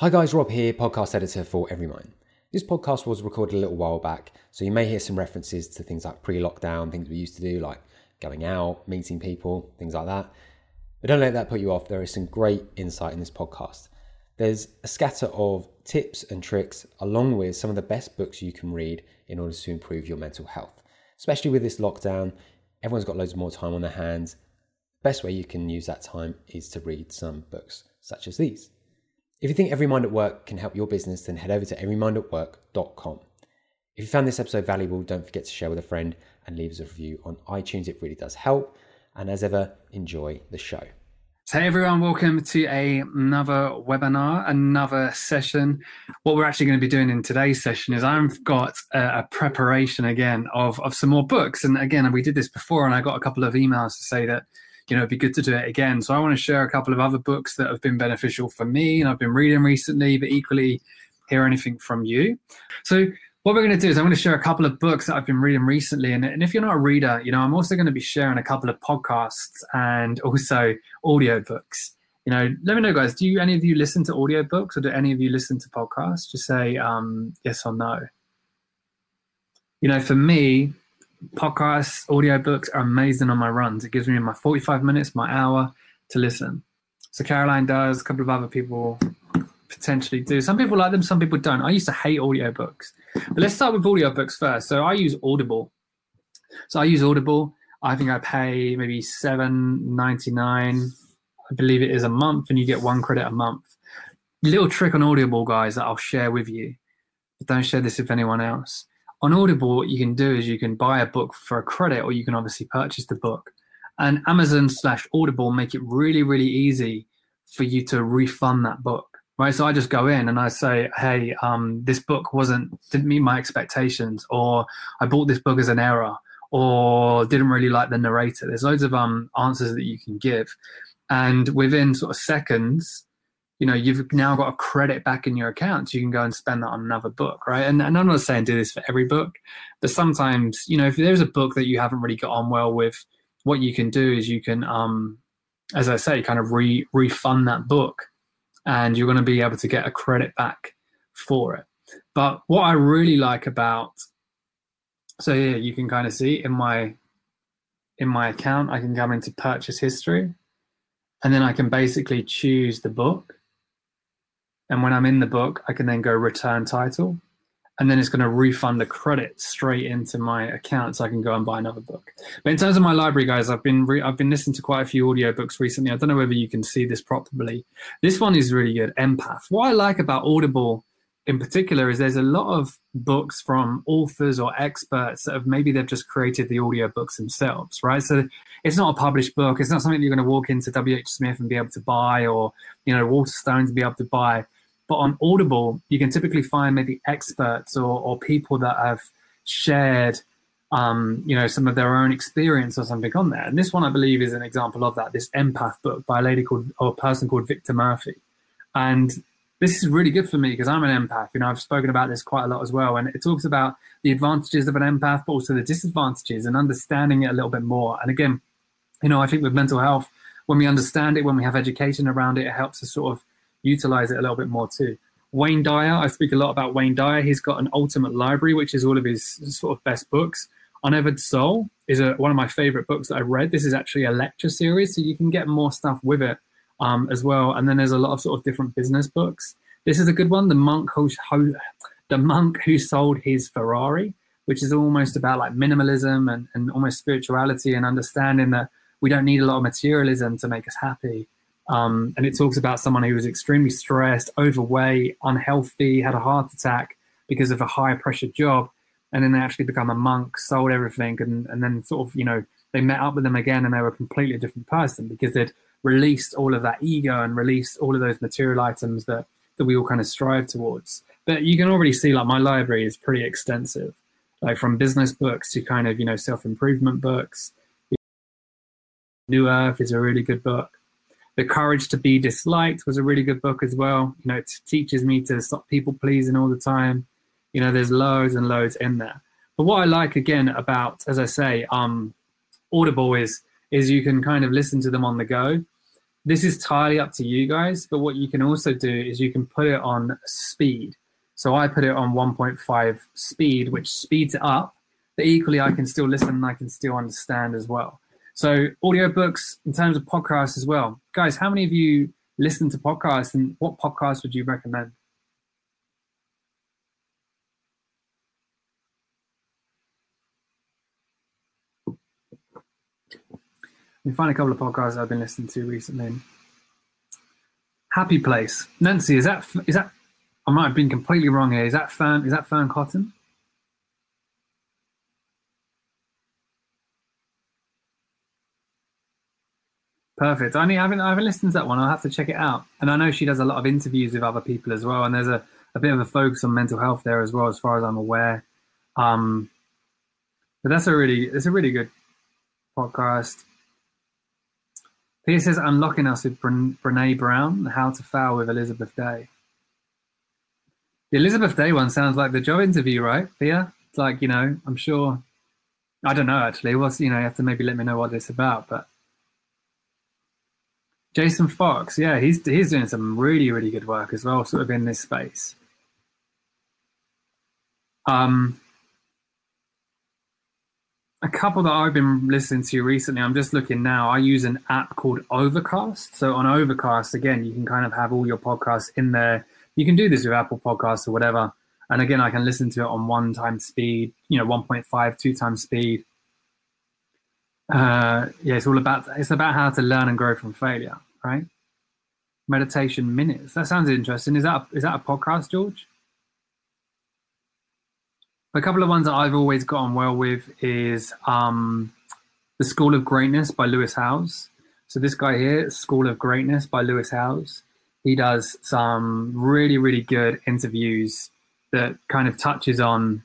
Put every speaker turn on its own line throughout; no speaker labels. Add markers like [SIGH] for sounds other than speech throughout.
Hi guys, Rob here, podcast editor for Everymind. This podcast was recorded a little while back, so you may hear some references to things like pre lockdown, things we used to do, like going out, meeting people, things like that. But don't let that put you off, there is some great insight in this podcast. There's a scatter of tips and tricks, along with some of the best books you can read in order to improve your mental health. Especially with this lockdown, everyone's got loads more time on their hands. The best way you can use that time is to read some books such as these. If you think Every Mind at Work can help your business, then head over to everymindatwork.com. If you found this episode valuable, don't forget to share with a friend and leave us a review on iTunes. It really does help. And as ever, enjoy the show.
So, hey everyone, welcome to another webinar, another session. What we're actually going to be doing in today's session is I've got a, a, preparation again of, of some more books. And again, we did this before, and I got a couple of emails to say that you know, it'd be good to do it again. So I want to share a couple of other books that have been beneficial for me and I've been reading recently, but equally hear anything from you. So what we're going to do is I'm going to share a couple of books that I've been reading recently. And, and if you're not a reader, you know, I'm also going to be sharing a couple of podcasts and also audio books. You know, let me know, guys. Do you any of you listen to audiobooks or do any of you listen to podcasts? Just say um, yes or no. You know, for me, podcasts, audiobooks are amazing on my runs. It gives me my 45 minutes, my hour to listen. So Caroline does, a couple of other people potentially do. Some people like them, some people don't. I used to hate audiobooks. But let's start with audiobooks first. So I use Audible. So I use Audible. I think I pay maybe seven ninety nine. I believe it is a month, and you get one credit a month. Little trick on Audible, guys, that I'll share with you. But don't share this with anyone else on Audible, what you can do is you can buy a book for a credit, or you can obviously purchase the book. And Amazon slash Audible make it really, really easy for you to refund that book. Right. So I just go in and I say, hey, um, this book wasn't didn't meet my expectations, or I bought this book as an error, or didn't really like the narrator. There's loads of um answers that you can give. And within sort of seconds, you know you've now got a credit back in your account so you can go and spend that on another book right? And, and i'm not saying do this for every book but sometimes you know if there's a book that you haven't really got on well with what you can do is you can um as i say kind of re refund that book and you're going to be able to get a credit back for it. But what i really like about so yeah you can kind of see in my in my account i can come into purchase history and then i can basically choose the book and when I'm in the book, I can then go return title. And then it's going to refund the credit straight into my account, so I can go and buy another book. But in terms of my library, guys, I've been re- I've been listening to quite a few audiobooks recently. I don't know whether you can see this properly. This one is really good, Empath. What I like about Audible in particular is there's a lot of books from authors or experts that have maybe they've just created the audiobooks themselves, right? So it's not a published book. It's not something you're going to walk into WH Smith and be able to buy or, you know, Waterstones to be able to buy. But on Audible, you can typically find maybe experts or, or people that have shared, um, you know, some of their own experience or something on there. And this one, I believe, is an example of that. This Empath book by a lady called or a person called Victor Murphy, and this is really good for me because I'm an empath. You know, I've spoken about this quite a lot as well, and it talks about the advantages of an empath, but also the disadvantages and understanding it a little bit more. And again, you know, I think with mental health, when we understand it, when we have education around it, it helps us sort of utilize it a little bit more too. Wayne Dyer, I speak a lot about Wayne Dyer. He's got an ultimate library, which is all of his sort of best books. Untethered Soul is a, one of my favorite books that I've read. This is actually a lecture series, so you can get more stuff with it um, as well. And then there's a lot of sort of different business books. This is a good one, The Monk Who, who The Monk Who Sold His Ferrari, which is almost about like minimalism and, and almost spirituality and understanding that we don't need a lot of materialism to make us happy. Um, and it talks about someone who was extremely stressed, overweight, unhealthy, had a heart attack because of a high pressure job. And then they actually become a monk, sold everything, and, and then sort of, you know, they met up with them again and they were a completely different person because they'd released all of that ego and released all of those material items that, that we all kind of strive towards. But you can already see like my library is pretty extensive, like from business books to kind of, you know, self improvement books. New Earth is a really good book. The Courage to Be Disliked was a really good book as well. You know, it teaches me to stop people pleasing all the time. You know, there's loads and loads in there. But what I like again about, as I say, um, Audible is is you can kind of listen to them on the go. this is entirely up to you guys. But what you can also do is you can put it on speed. So I put it on 1.5 speed, which speeds it up. But equally, I can still listen and I can still understand as well. So audiobooks in terms of podcasts as well. Guys, how many of you listen to podcasts and what podcasts would you recommend? me find a couple of podcasts I've been listening to recently. Happy Place. Nancy, is that is that? I might have been completely wrong here. Is that Fern? Is that Fearne Cotton? Perfect. I, I haven't I haven't listened to that one. I'll have to check it out. And I know she does a lot of interviews with other people as well. And there's a, a bit of a focus on mental health there as well, as far as I'm aware. Um, but that's a really it's a really good podcast. Peter says unlocking us with Brene Brown, How to Fail with Elizabeth Day. The Elizabeth Day one sounds like the job interview, right, Pia? It's like, you know, I'm sure I don't know actually. What's you know, you have to maybe let me know what it's about, but Jason Fox, yeah, he's he's doing some really, really good work as well, sort of in this space. Um a couple that I've been listening to recently. I'm just looking now. I use an app called Overcast. So on Overcast, again, you can kind of have all your podcasts in there. You can do this with Apple Podcasts or whatever. And again, I can listen to it on one time speed, you know, 1.5, two times speed. Uh, yeah, it's all about it's about how to learn and grow from failure, right? Meditation minutes. That sounds interesting. Is that a, that a podcast, George? A couple of ones that I've always got on well with is um, The School of Greatness by Lewis Howes. So this guy here, School of Greatness by Lewis Howes, he does some really, really good interviews that kind of touches on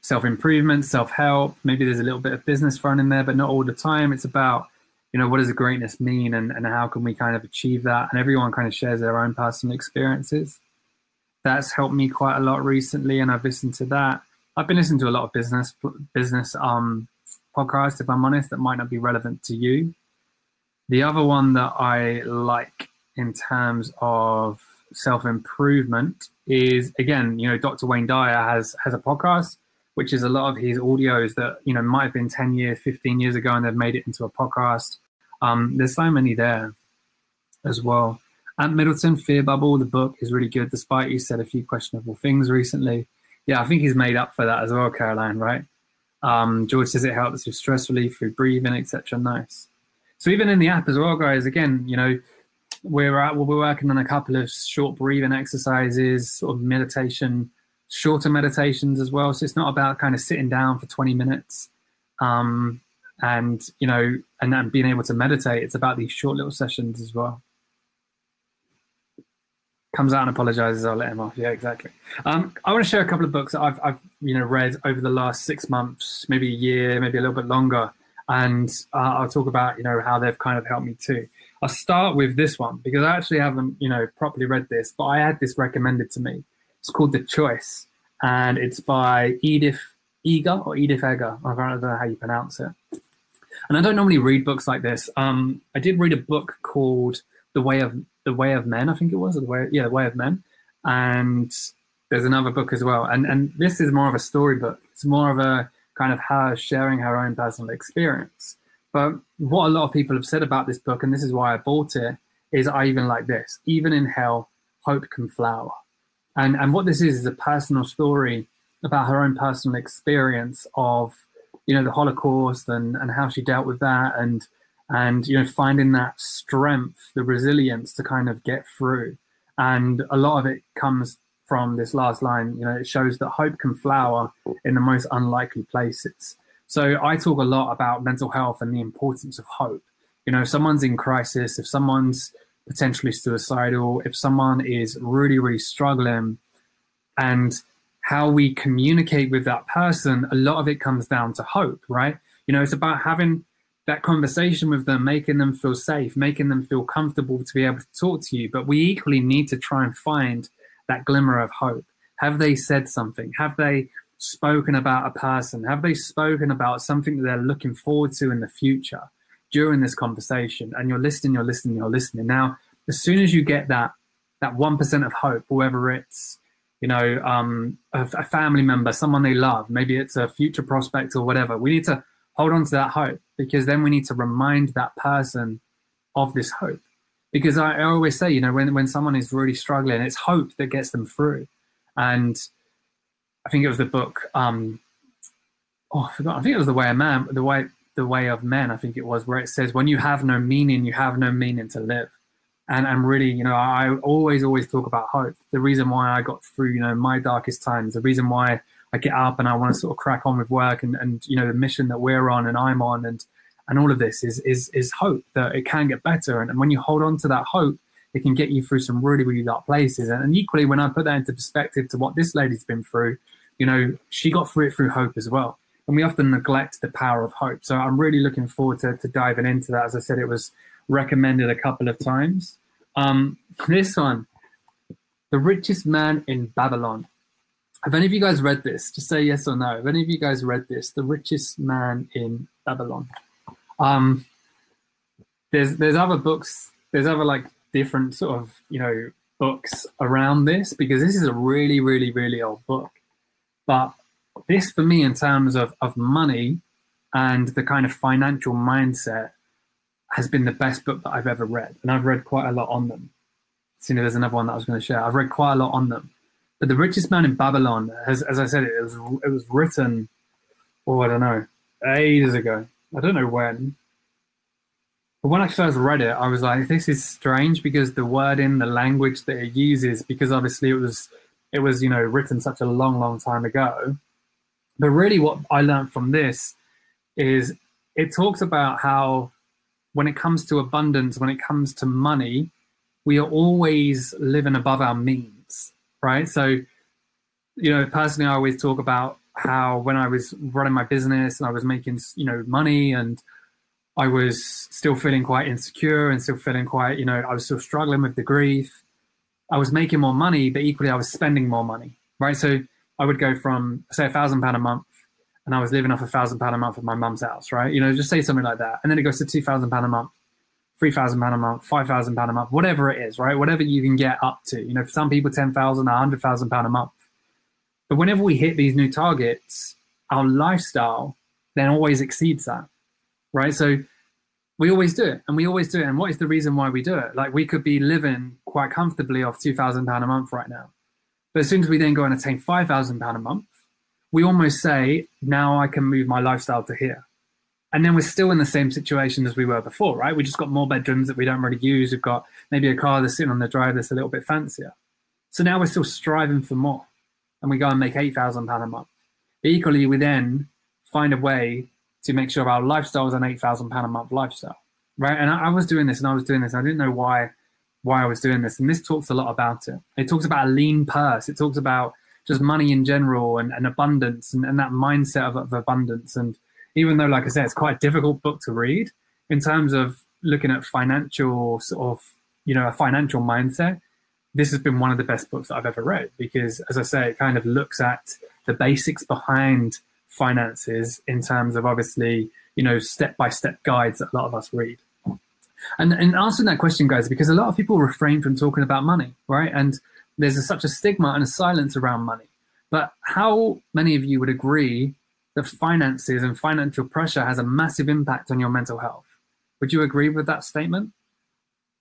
self-improvement, self-help. Maybe there's a little bit of business thrown in there, but not all the time. It's about, you know, what does greatness mean and, and how can we kind of achieve that? And everyone kind of shares their own personal experiences that's helped me quite a lot recently, and I've listened to that. I've been listening to a lot of business business um, podcasts, if I'm honest, that might not be relevant to you. The other one that I like in terms of self improvement is again, you know, Dr. Wayne Dyer has has a podcast, which is a lot of his audios that you know might have been ten years, fifteen years ago, and they've made it into a podcast. Um, there's so many there as well. Ant Middleton, Fear Bubble, the book is really good, despite you said a few questionable things recently. Yeah, I think he's made up for that as well, Caroline, right? Um, George says it helps with stress relief through breathing, etc. Nice. So even in the app as well, guys, again, you know, we're at, we're working on a couple of short breathing exercises, sort of meditation, shorter meditations as well. So it's not about kind of sitting down for 20 minutes um, and, you know, and then being able to meditate. It's about these short little sessions as well comes out and apologizes, I'll let him off. Yeah, exactly. Um, I want to share a couple of books that I've, I've, you know, read over the last six months, maybe a year, maybe a little bit longer, and uh, I'll talk about, you know, how they've kind of helped me too. I'll start with this one because I actually haven't, you know, properly read this, but I had this recommended to me. It's called The Choice, and it's by Edith Eger or Edith Eger. I don't know how you pronounce it. And I don't normally read books like this. Um, I did read a book called The Way of the Way of Men, I think it was, or the Way, yeah, The Way of Men, and there's another book as well. And and this is more of a story book. It's more of a kind of her sharing her own personal experience. But what a lot of people have said about this book, and this is why I bought it, is I even like this. Even in hell, hope can flower. And and what this is is a personal story about her own personal experience of, you know, the Holocaust and and how she dealt with that and and you know finding that strength the resilience to kind of get through. And a lot of it comes from this last line you know it shows that hope can flower in the most unlikely places. So i talk a lot about mental health and the importance of hope. You know if someone's in crisis if someone's potentially suicidal if someone is really really struggling and how we communicate with that person a lot of it comes down to hope right you know it's about having that conversation with them, making them feel safe, making them feel comfortable to be able to talk to you. But we equally need to try and find that glimmer of hope. Have they said something? Have they spoken about a person? Have they spoken about something that they're looking forward to in the future? during this conversation and you're listening, you're listening, you're listening. Now, as soon as you get that that one percent of hope, whether it's you know um, a, a family member, someone they love, maybe it's a future prospect or whatever, we need to hold on to that hope because then we need to remind that person of this hope. Because I, I always say, you know, when when someone is really struggling, it's hope that gets them through. And I think it was the book. Um, oh, I forgot. I think it was the way of man, the way the way of men. I think it was where it says, "When you have no meaning, you have no meaning to live." And I'm really, you know, I always always talk about hope. The reason why I got through, you know, my darkest times. The reason why I get up and I want to sort of crack on with work and and you know the mission that we're on and I'm on and and all of this is is is hope that it can get better. And, and when you hold on to that hope, it can get you through some really really dark places. And, and equally, when I put that into perspective to what this lady's been through, you know, she got through it through hope as well. And we often neglect the power of hope. So I'm really looking forward to, to diving into that. As I said, it was recommended a couple of times. Um, this one, The Richest Man in Babylon. Have any of you guys read this? Just say yes or no. Have any of you guys read this? The Richest Man in Babylon. Um, there's there's other books. There's other like different sort of you know books around this because this is a really really really old book. But this for me in terms of, of money and the kind of financial mindset has been the best book that I've ever read. And I've read quite a lot on them. See, there's another one that I was going to share. I've read quite a lot on them. But The Richest Man in Babylon, has, as I said, it was, it was written, oh, I don't know, ages ago. I don't know when. But when I first read it, I was like, this is strange because the wording, the language that it uses, because obviously it was – it was you know written such a long long time ago but really what i learned from this is it talks about how when it comes to abundance when it comes to money we are always living above our means right so you know personally i always talk about how when i was running my business and i was making you know money and i was still feeling quite insecure and still feeling quite you know i was still struggling with the grief I was making more money, but equally I was spending more money, right? So I would go from say a thousand pound a month, and I was living off a thousand pound a month at my mum's house, right? You know, just say something like that, and then it goes to two thousand pound a month, three thousand pound a month, five thousand pound a month, whatever it is, right? Whatever you can get up to. You know, for some people, ten thousand, a hundred thousand pound a month. But whenever we hit these new targets, our lifestyle then always exceeds that, right? So we always do it and we always do it and what is the reason why we do it like we could be living quite comfortably off 2000 pound a month right now but as soon as we then go and attain 5000 pound a month we almost say now i can move my lifestyle to here and then we're still in the same situation as we were before right we just got more bedrooms that we don't really use we've got maybe a car that's sitting on the drive that's a little bit fancier so now we're still striving for more and we go and make 8000 pound a month equally we then find a way to make sure our lifestyle is an eight thousand pound a month lifestyle, right? And I, I, was doing this, and I was doing this. I didn't know why why I was doing this, and this talks a lot about it. It talks about a lean purse. It talks about just money in general and, and abundance and, and that mindset of, of abundance. And even though, like I said, it's quite a difficult book to read in terms of looking at financial sort of you know a financial mindset this has been one of the best books that I've ever read because, as I say, it kind of looks at the basics behind finances in terms of obviously, you know, step by step guides that a lot of us read. And, and answering that question, guys, because a lot of people refrain from talking about money, right? And there's a, such a stigma and a silence around money. But how many of you would agree that finances and financial pressure has a massive impact on your mental health? Would you agree with that statement?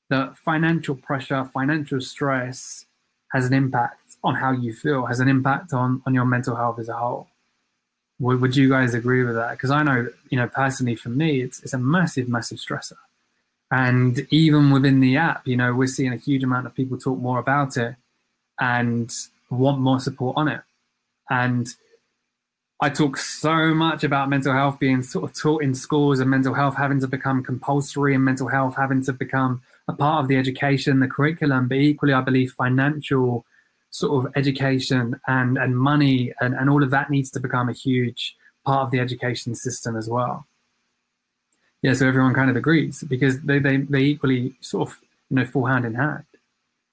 That financial pressure, financial stress has an impact on how you feel, has an impact on, on your mental health as a whole. Would, would you guys agree with that? Because I know, you know, personally for me, it's it's a massive, massive stressor. And even within the app, you know, we're seeing a huge amount of people talk more about it and want more support on it. And I talk so much about mental health being sort of taught in schools and mental health having to become compulsory and mental health having to become a part of the education, the curriculum. But equally, I believe financial sort of education and, and money and, and all of that needs to become a huge part of the education system as well. Yeah, so everyone kind of agrees because they, they, they equally sort of you know fall hand in hand.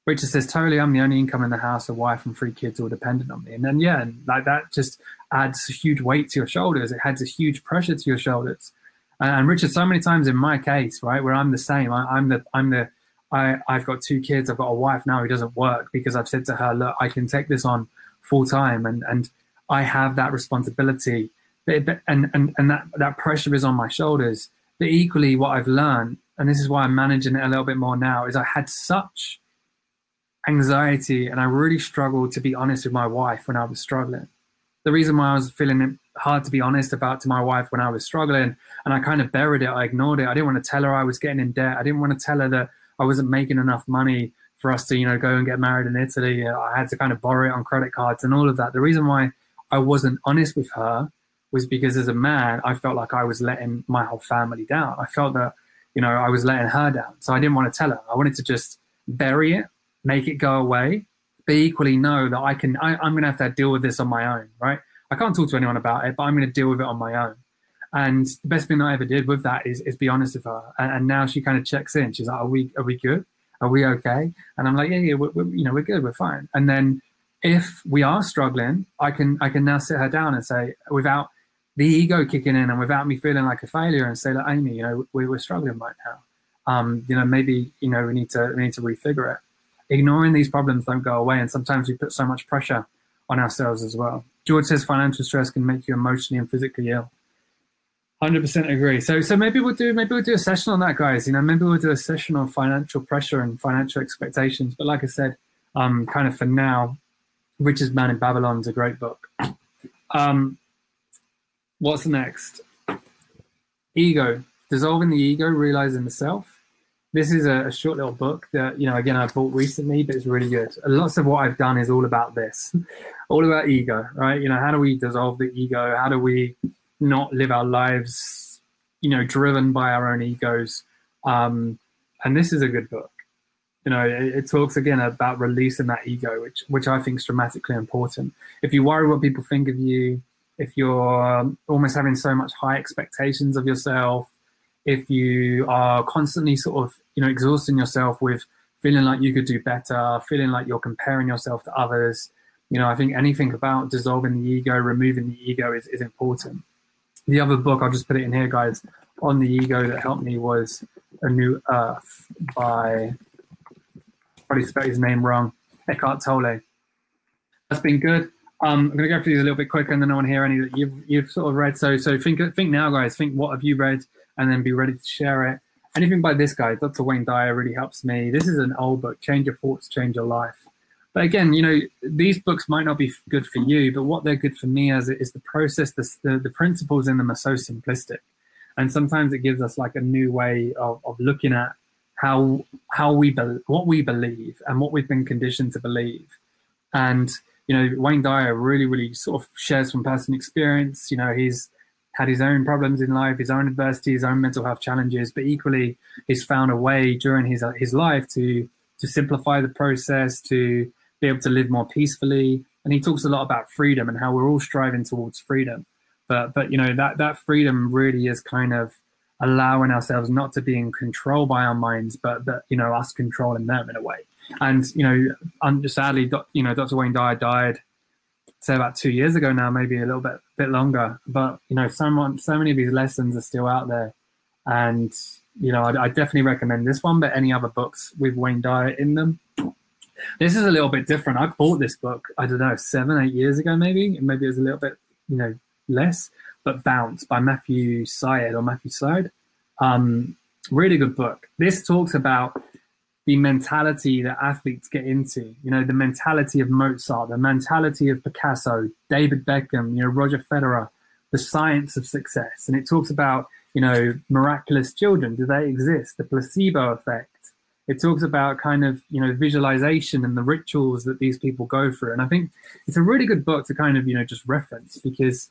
Richard says, totally, I'm the only income in the house, a wife and three kids all dependent on me. And then, yeah, and like that just adds a huge weight to your shoulders. It adds a huge pressure to your shoulders. And, Richard, so many times in my case, right, where I'm the same, I, I'm the, I'm the, I, I've got two kids, I've got a wife now who doesn't work because I've said to her, look, I can take this on full time, and and I have that responsibility, and and and that that pressure is on my shoulders. But equally, what I've learned, and this is why I'm managing it a little bit more now, is I had such anxiety, and I really struggled to be honest with my wife when I was struggling. The reason why I was feeling it hard to be honest about to my wife when I was struggling, and I kind of buried it, I ignored it. I didn't want to tell her I was getting in debt. I didn't want to tell her that I wasn't making enough money for us to, you know, go and get married in Italy. I had to kind of borrow it on credit cards and all of that. The reason why I wasn't honest with her was because as a man, I felt like I was letting my whole family down. I felt that, you know, I was letting her down. So I didn't want to tell her. I wanted to just bury it make it go away, but equally know that I can. I, am going to have to deal with this on my own, right? I can't talk to anyone about it, but I'm going to deal with it on my own. And the best thing I ever did with that is, is be honest with her. And, and now she kind of checks in. She's like, "Are we are we good? Are we okay?" And I'm like, "Yeah, yeah, we're, we're, you know, we're good, we're fine." And then if we are struggling, I can I can now sit her down and say, without the ego kicking in and without me feeling like a failure, and say, "Like Amy, you know, we, we're struggling right now. Um, you know, maybe you know we need to we need to refigure it." Ignoring these problems don't go away. And sometimes we put so much pressure on ourselves as well. George says financial stress can make you emotionally and physically ill. 100% agree. So, so maybe we'll do maybe we'll do a session on that, guys. You know, maybe we'll do a session on financial pressure and financial expectations. But like I said, um, kind of for now, Richest Man in Babylon is a great book. [CLEARS THROAT] Um, what's next? Ego, dissolving the ego, realizing the self this is a, short little book that you know again I bought recently, but it's really good. Lots of what I've done is all about this, [LAUGHS] all about ego, right? You know, how do we dissolve the ego? How do we not live our lives, you know, driven by our own egos? Um, and this is a good book. You know, it, it, talks again about releasing that ego, which which I think is dramatically important. If you worry what people think of you, if you're almost having so much high expectations of yourself, if you are constantly sort of you know exhausting yourself with feeling like you could do better feeling like you're comparing yourself to others you know i think anything about dissolving the ego removing the ego is, is important the other book i'll just put it in here guys on the ego that helped me was a new earth by probably spelled his name wrong eckhart tolle that's been good um, I'm going to go through these a little bit quicker, and then I want to hear any that you've you've sort of read. So so think think now, guys. Think what have you read? and then be ready to share it. Anything by this guy, Dr. Wayne Dyer, really helps me. This is an old book, Change Your Thoughts, Change Your Life. But again, you know, these books might not be good for you, but what they're good for me as is the process, the, the, the principles in them are so simplistic. And sometimes it gives us like a new way of, of looking at how how we be, what we believe and what we've been conditioned to believe. And you know, Wayne Dyer really, really sort of shares from personal experience. You know, he's had his own problems in life, his own adversity, his own mental health challenges, but equally he's found a way during his uh, his life to to simplify the process, to be able to live more peacefully. And he talks a lot about freedom and how we're all striving towards freedom. But but you know that that freedom really is kind of allowing ourselves not to be in control by our minds, but but you know us controlling them in a way. And you know, sadly, you know, Dr. Wayne Dyer died say about two years ago now, maybe a little bit bit longer. But you know, so so many of these lessons are still out there, and you know, I, I definitely recommend this one. But any other books with Wayne Dyer in them, this is a little bit different. I bought this book, I don't know, seven, eight years ago, maybe. Maybe it was a little bit, you know, less. But Bounce by Matthew Syed or Matthew Syed. Um, really good book. This talks about the mentality that athletes get into. You know, the mentality of Mozart, the mentality of Picasso, David Beckham, you know, Roger Federer, the science of success. And it talks about, you know, miraculous children. Do they exist? The placebo effect. It talks about kind of, you know, visualization and the rituals that these people go through. And I think it's a really good book to kind of, you know, just reference because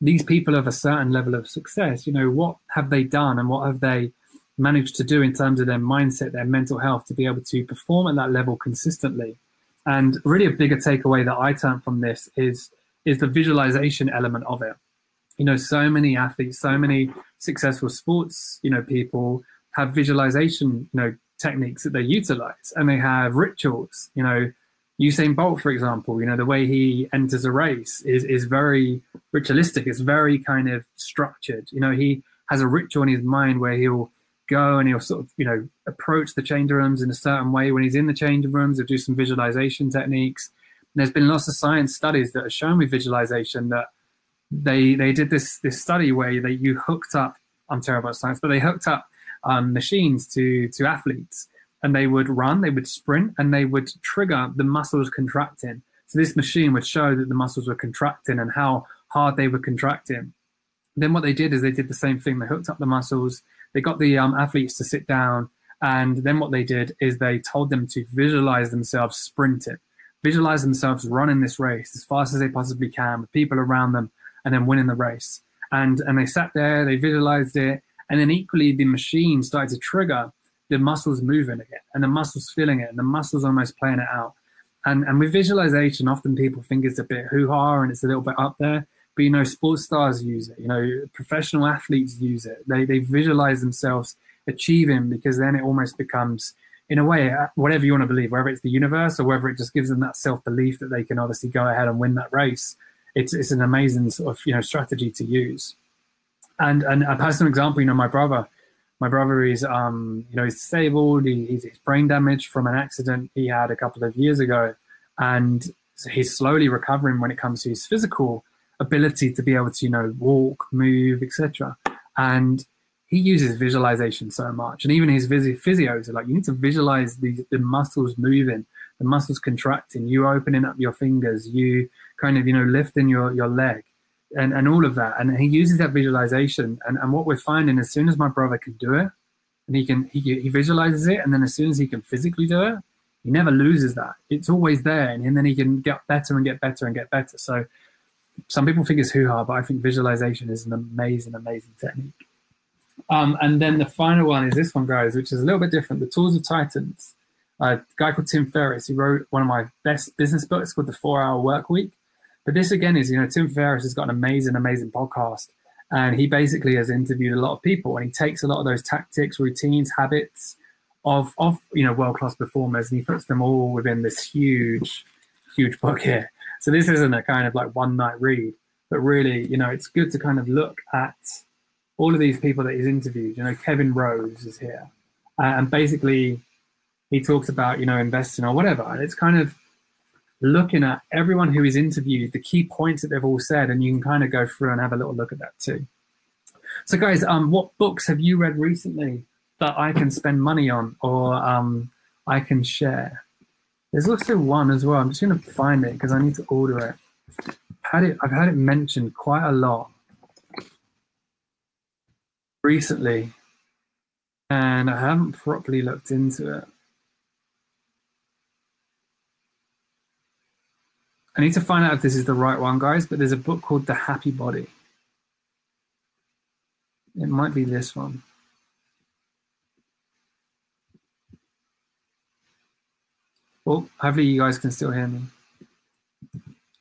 these people of a certain level of success, you know, what have they done and what have they managed to do in terms of their mindset, their mental health, to be able to perform at that level consistently. And really, a bigger takeaway that I turn from this is is the visualization element of it. You know, so many athletes, so many successful sports, you know, people have visualization, you know, techniques that they utilize, and they have rituals. You know, Usain Bolt, for example, you know, the way he enters a race is is very ritualistic. It's very kind of structured. You know, he has a ritual in his mind where he'll go and he'll sort of, you know, approach the change rooms in a certain way. When he's in the change rooms, he'll do some visualization techniques. And there's been lots of science studies that have shown with visualization that they they did this this study where they you hooked up. I'm terrible at science, but they hooked up um, machines to to athletes, and they would run, they would sprint, and they would trigger the muscles contracting. So this machine would show that the muscles were contracting and how hard they were contracting. Then what they did is they did the same thing. They hooked up the muscles. They got the um, athletes to sit down, and then what they did is they told them to visualize themselves sprinting, visualize themselves running this race as fast as they possibly can with people around them, and then winning the race. And and they sat there, they visualized it, and then equally the machine started to trigger the muscles moving again, and the muscles feeling it, and the muscles almost playing it out. And and with visualization, often people think it's a bit hoo ha and it's a little bit up there. But you know, sports stars use it. You know, professional athletes use it. They they visualize themselves achieving because then it almost becomes, in a way, uh, whatever you want to believe, whether it's the universe or whether it just gives them that self belief that they can obviously go ahead and win that race. It's it's an amazing sort of you know strategy to use. And and a personal example, you know, my brother, my brother is um you know he's disabled. He, he's, he's brain damaged from an accident he had a couple of years ago, and he's slowly recovering when it comes to his physical ability to be able to you know walk move etc and he uses visualization so much. And even his physios are like you need to visualize the, the muscles moving the muscles contracting you opening up your fingers you kind of you know lifting your your leg and and all of that. And he uses that visualization. And, and what we're finding as soon as my brother can do it and he can he, he visualizes it and then as soon as he can physically do it he never loses that. It's always there and and then he can get better and get better and get better. So some people think it's hoo ha, but I think visualization is an amazing, amazing technique. Um, and then the final one is this one, guys, which is a little bit different. The Tools of Titans. a guy called Tim Ferriss. He wrote one of my best business books called The Four Hour Work Week. But this again is, you know, Tim Ferriss has got an amazing, amazing podcast. And he basically has interviewed a lot of people and he takes a lot of those tactics, routines, habits of, of you know, world class performers and he puts them all within this huge, huge book here. So this isn't a kind of like one night read, but really, you know, it's good to kind of look at all of these people that he's interviewed. You know, Kevin Rose is here, uh, and basically, he talks about you know investing or whatever, and it's kind of looking at everyone who is interviewed, the key points that they've all said, and you can kind of go through and have a little look at that too. So, guys, um, what books have you read recently that I can spend money on or um, I can share? There's also one as well. I'm just going to find it because I need to order it. Had it. I've had it mentioned quite a lot recently, and I haven't properly looked into it. I need to find out if this is the right one, guys. But there's a book called The Happy Body. It might be this one. Well, hopefully you guys can still hear me.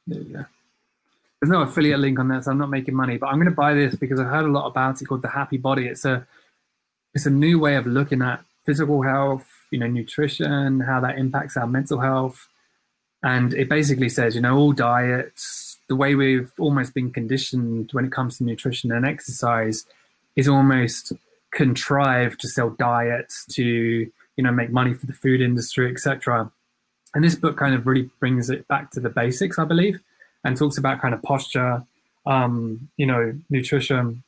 There you go. There's no affiliate link on that, so I'm not making money. But I'm going to buy this because I've heard a lot about it called the Happy Body. It's a it's a new way of looking at physical health, you know, nutrition, how that impacts our mental health, and it basically says, you know, all diets, the way we've almost been conditioned when it comes to nutrition and exercise, is almost contrived to sell diets to you know make money for the food industry, etc. And this book kind of really brings it back to the basics, I believe, and talks about kind of posture, um, you know, nutrition.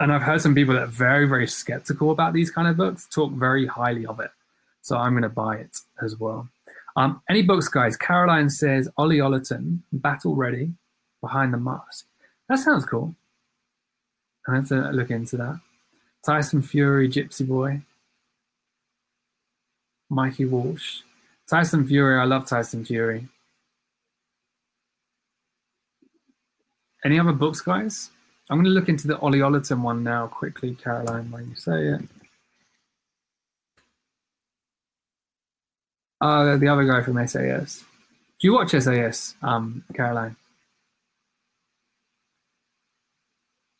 And I've heard some people that are very, very skeptical about these kind of books talk very highly of it. So I'm going to buy it as well. Um, any books, guys? Caroline says Ollie Ollerton, Battle Ready, Behind the Mask. That sounds cool. I have to look into that. Tyson Fury, Gypsy Boy, Mikey Walsh. Tyson Fury, I love Tyson Fury. Any other books, guys? I'm going to look into the Ollie Ollerton one now quickly, Caroline, while you say it. Uh, the other guy from SAS. Do you watch SAS, um, Caroline?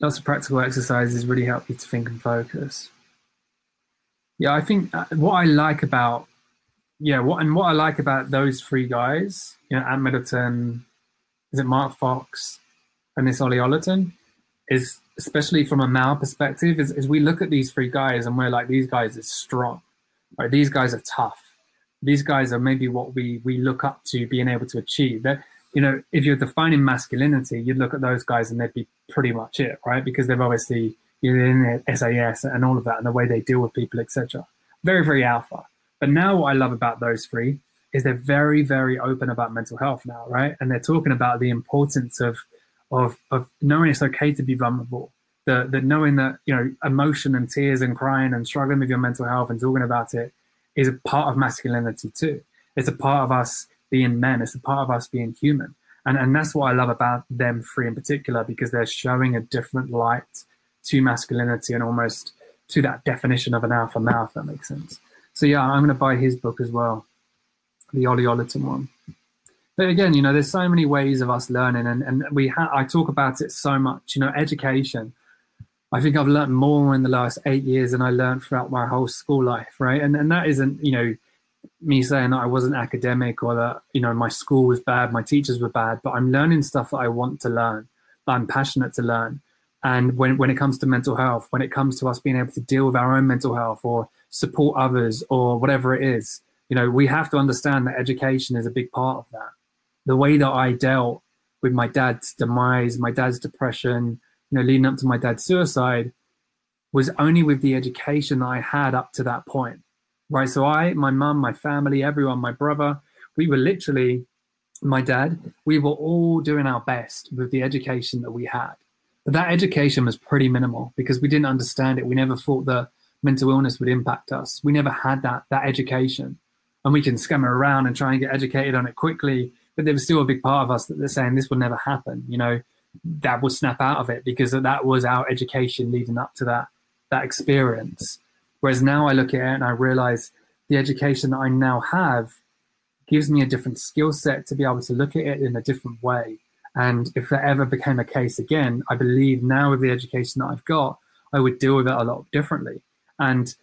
Lots of practical exercises really help you to think and focus. Yeah, I think uh, what I like about yeah, what and what I like about those three guys, you know, Ant Middleton, is it Mark Fox, and this Ollie Ollerton, is especially from a male perspective, is, is we look at these three guys and we're like, these guys are strong, right? These guys are tough. These guys are maybe what we we look up to being able to achieve. That you know, if you're defining masculinity, you'd look at those guys and they'd be pretty much it, right? Because they've obviously you're in the SAS and all of that and the way they deal with people, etc. Very, very alpha. But now what I love about those three is they're very, very open about mental health now, right? And they're talking about the importance of of of knowing it's okay to be vulnerable. The the knowing that, you know, emotion and tears and crying and struggling with your mental health and talking about it is a part of masculinity too. It's a part of us being men, it's a part of us being human. And and that's what I love about them three in particular, because they're showing a different light to masculinity and almost to that definition of an alpha male, if that makes sense. So yeah, I'm going to buy his book as well, the Ollie Ollerton one. But again, you know, there's so many ways of us learning, and and we ha- I talk about it so much. You know, education. I think I've learned more in the last eight years than I learned throughout my whole school life, right? And and that isn't you know me saying that I wasn't academic or that you know my school was bad, my teachers were bad, but I'm learning stuff that I want to learn, that I'm passionate to learn, and when, when it comes to mental health, when it comes to us being able to deal with our own mental health or support others or whatever it is, you know, we have to understand that education is a big part of that. The way that I dealt with my dad's demise, my dad's depression, you know, leading up to my dad's suicide was only with the education that I had up to that point. Right. So I, my mum, my family, everyone, my brother, we were literally, my dad, we were all doing our best with the education that we had but that education was pretty minimal because we didn't understand it. We never thought that mental illness would impact us. We never had that that education. And we can scam around and try and get educated on it quickly, but there was still a big part of us that they're saying this will never happen. You know, that will snap out of it because that was our education leading up to that that experience. Whereas now I look at it and I realize the education that I now have gives me a different skill set to be able to look at it in a different way and if that ever became a case again, I believe now with the education that I've got, I would deal with it a lot differently. And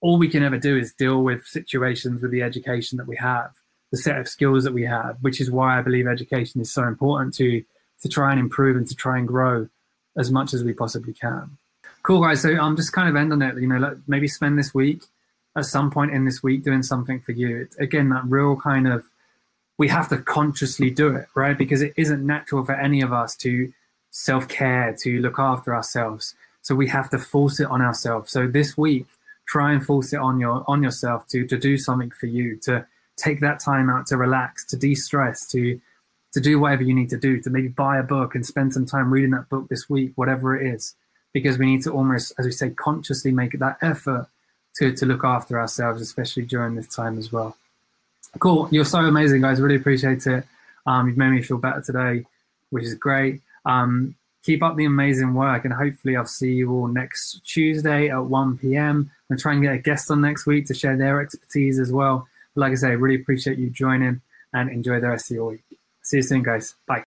all we can ever do is deal with situations with the education that we have, the set of skills that we have, which is why I believe education is so important to to try and improve and to try and grow as much as we possibly can. Cool, guys. So I'm just kind of ending it. You know, maybe spend this week at some point in this week doing something for you. It's, again, that real kind of we have to consciously do it, right? Because it isn't natural for any of us to self care, to look after ourselves. So we have to force it on ourselves. So this week, try and force it on your on yourself to to do something for you, to take that time out to relax, to de-stress, to to do whatever you need to do, to maybe buy a book and spend some time reading that book this week, whatever it is. Because we need to almost, as we say, consciously make that effort to to look after ourselves, especially during this time as well. Cool. You're so amazing, guys. Really appreciate it. Um, you've made me feel better today, which is great. Um, keep up the amazing work, and hopefully, I'll see you all next Tuesday at 1 p.m. I'm try and get a guest on next week to share their expertise as well. But like I say, really appreciate you joining and enjoy the rest of your week. See you soon, guys. Bye.